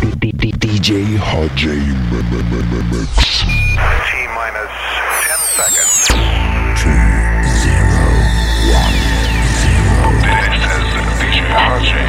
DJ Hot J Mix. T minus 10 seconds. Two, zero, one, zero. This is DJ Hot J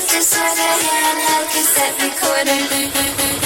disorder handheld cassette recorder.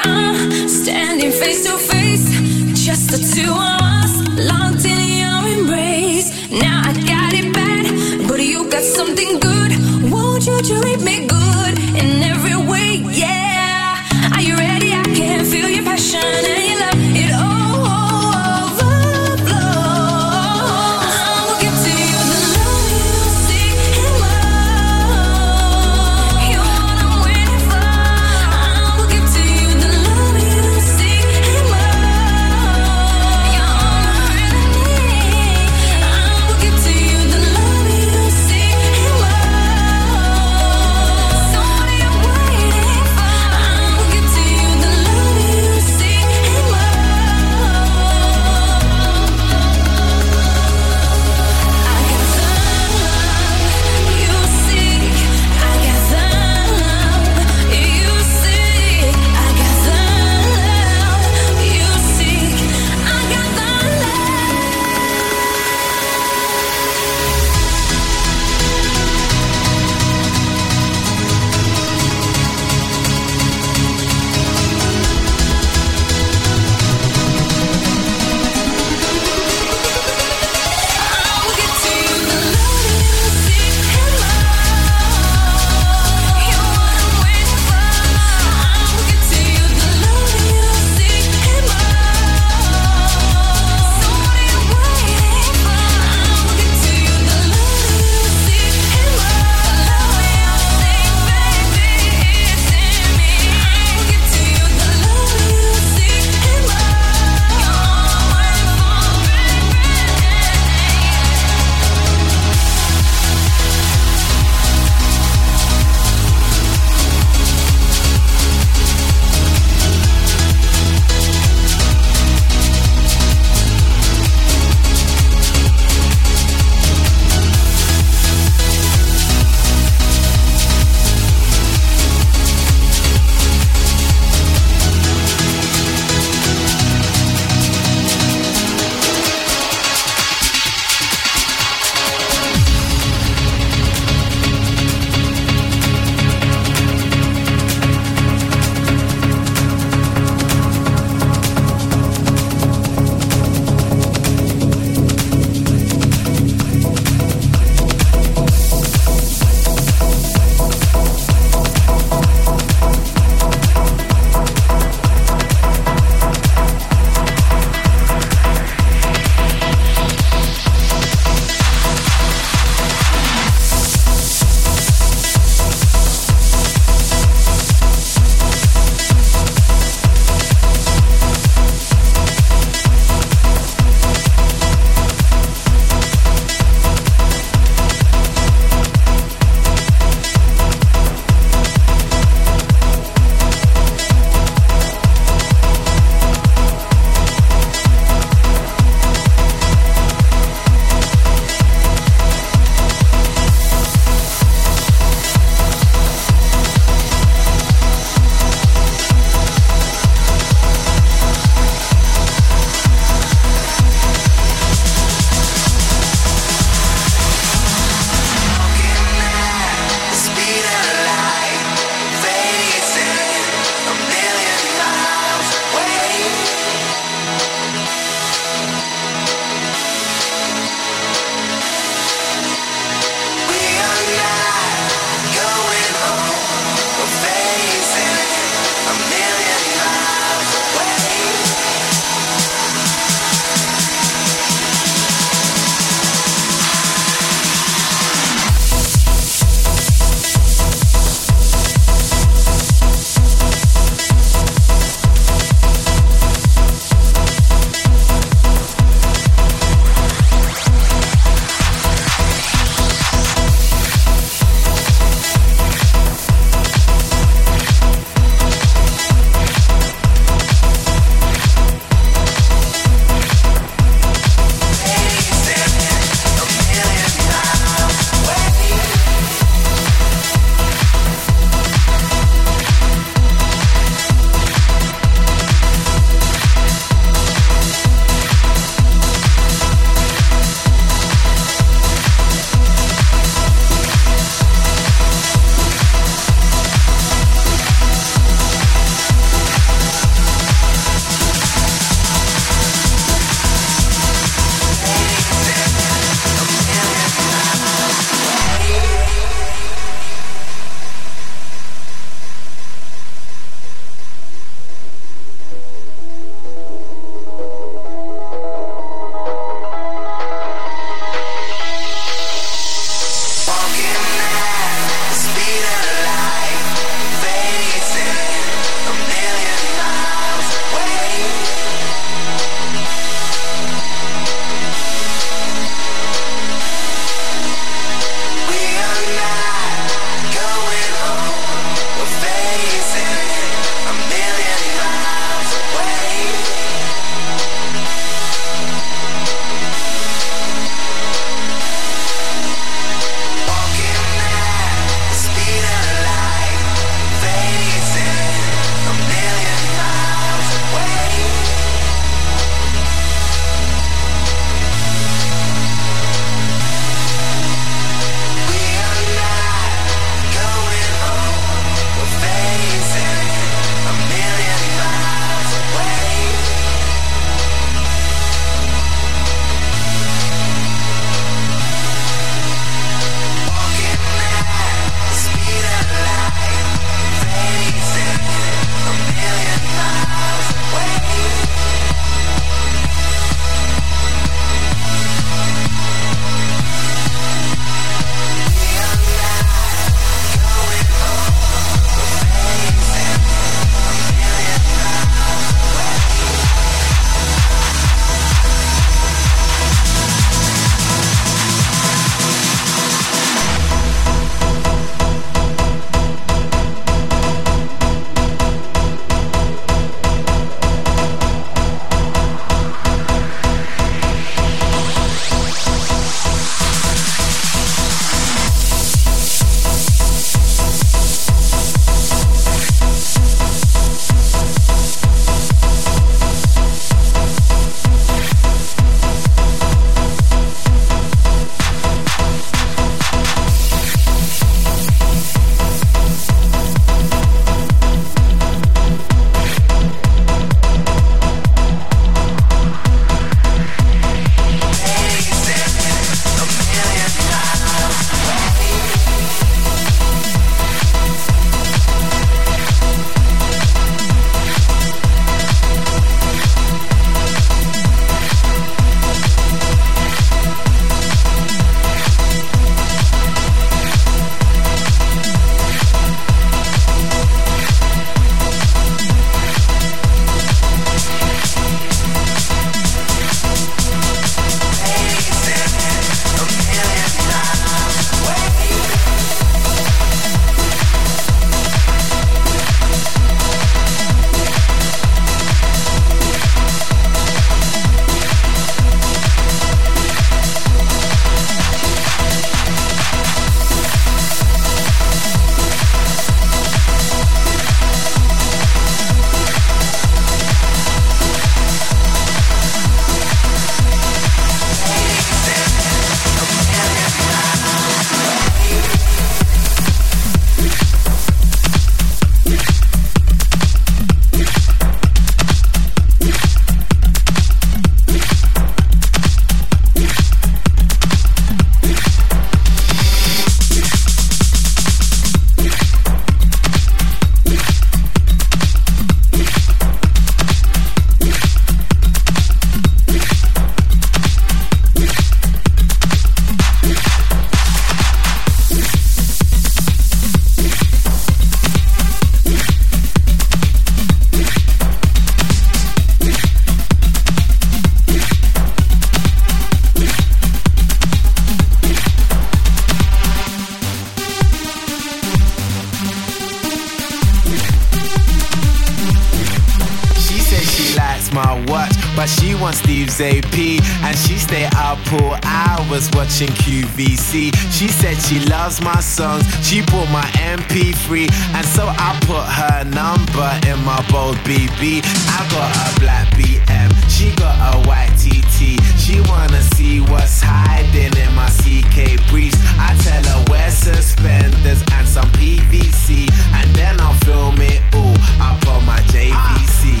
Loves my songs, she bought my MP3. And so I put her number in my bold BB. I got a black BM, she got a white TT. She wanna see what's hiding in my CK briefs. I tell her wear suspenders and some PVC, and then I'll film it all up on my JVC.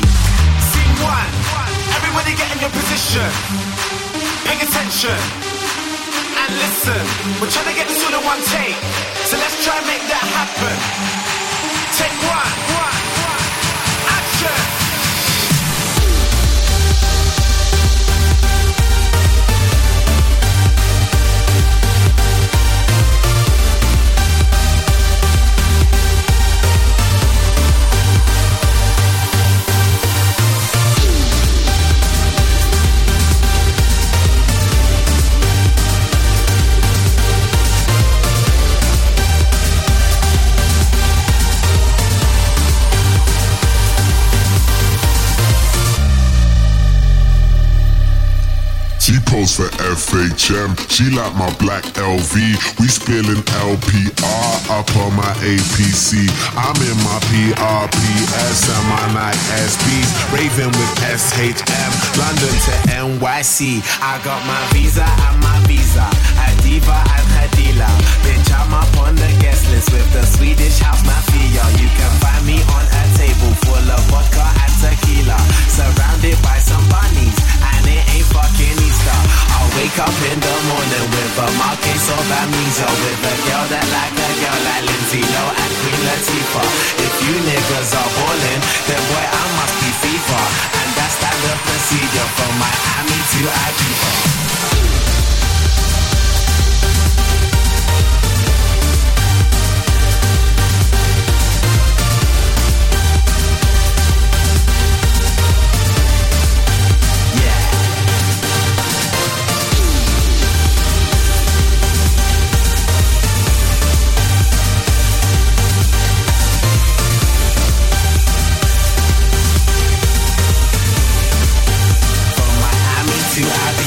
Scene one, everybody get in your position. Pay attention listen. We're trying to get this all in one take, so let's try and make that happen. Take one, one, She posed for FHM, she like my black LV. We spilling LPR up on my APC. I'm in my PRPS and my Nike SBs. Raving with SHM, London to NYC. I got my visa and my visa, a diva and dealer. Bitch, I'm up on the guest list with the Swedish house mafia. You can find me on a table full of vodka and tequila, surrounded by some bunnies, and it ain't fucking Easter. Wake up in the morning with a mild case of amnesia, with a girl that like a girl like Lindsay Low and Queen Latifah. If you niggas are ballin', then boy I must be FIFA, and that's standard procedure from Miami to Ibiza. Miami to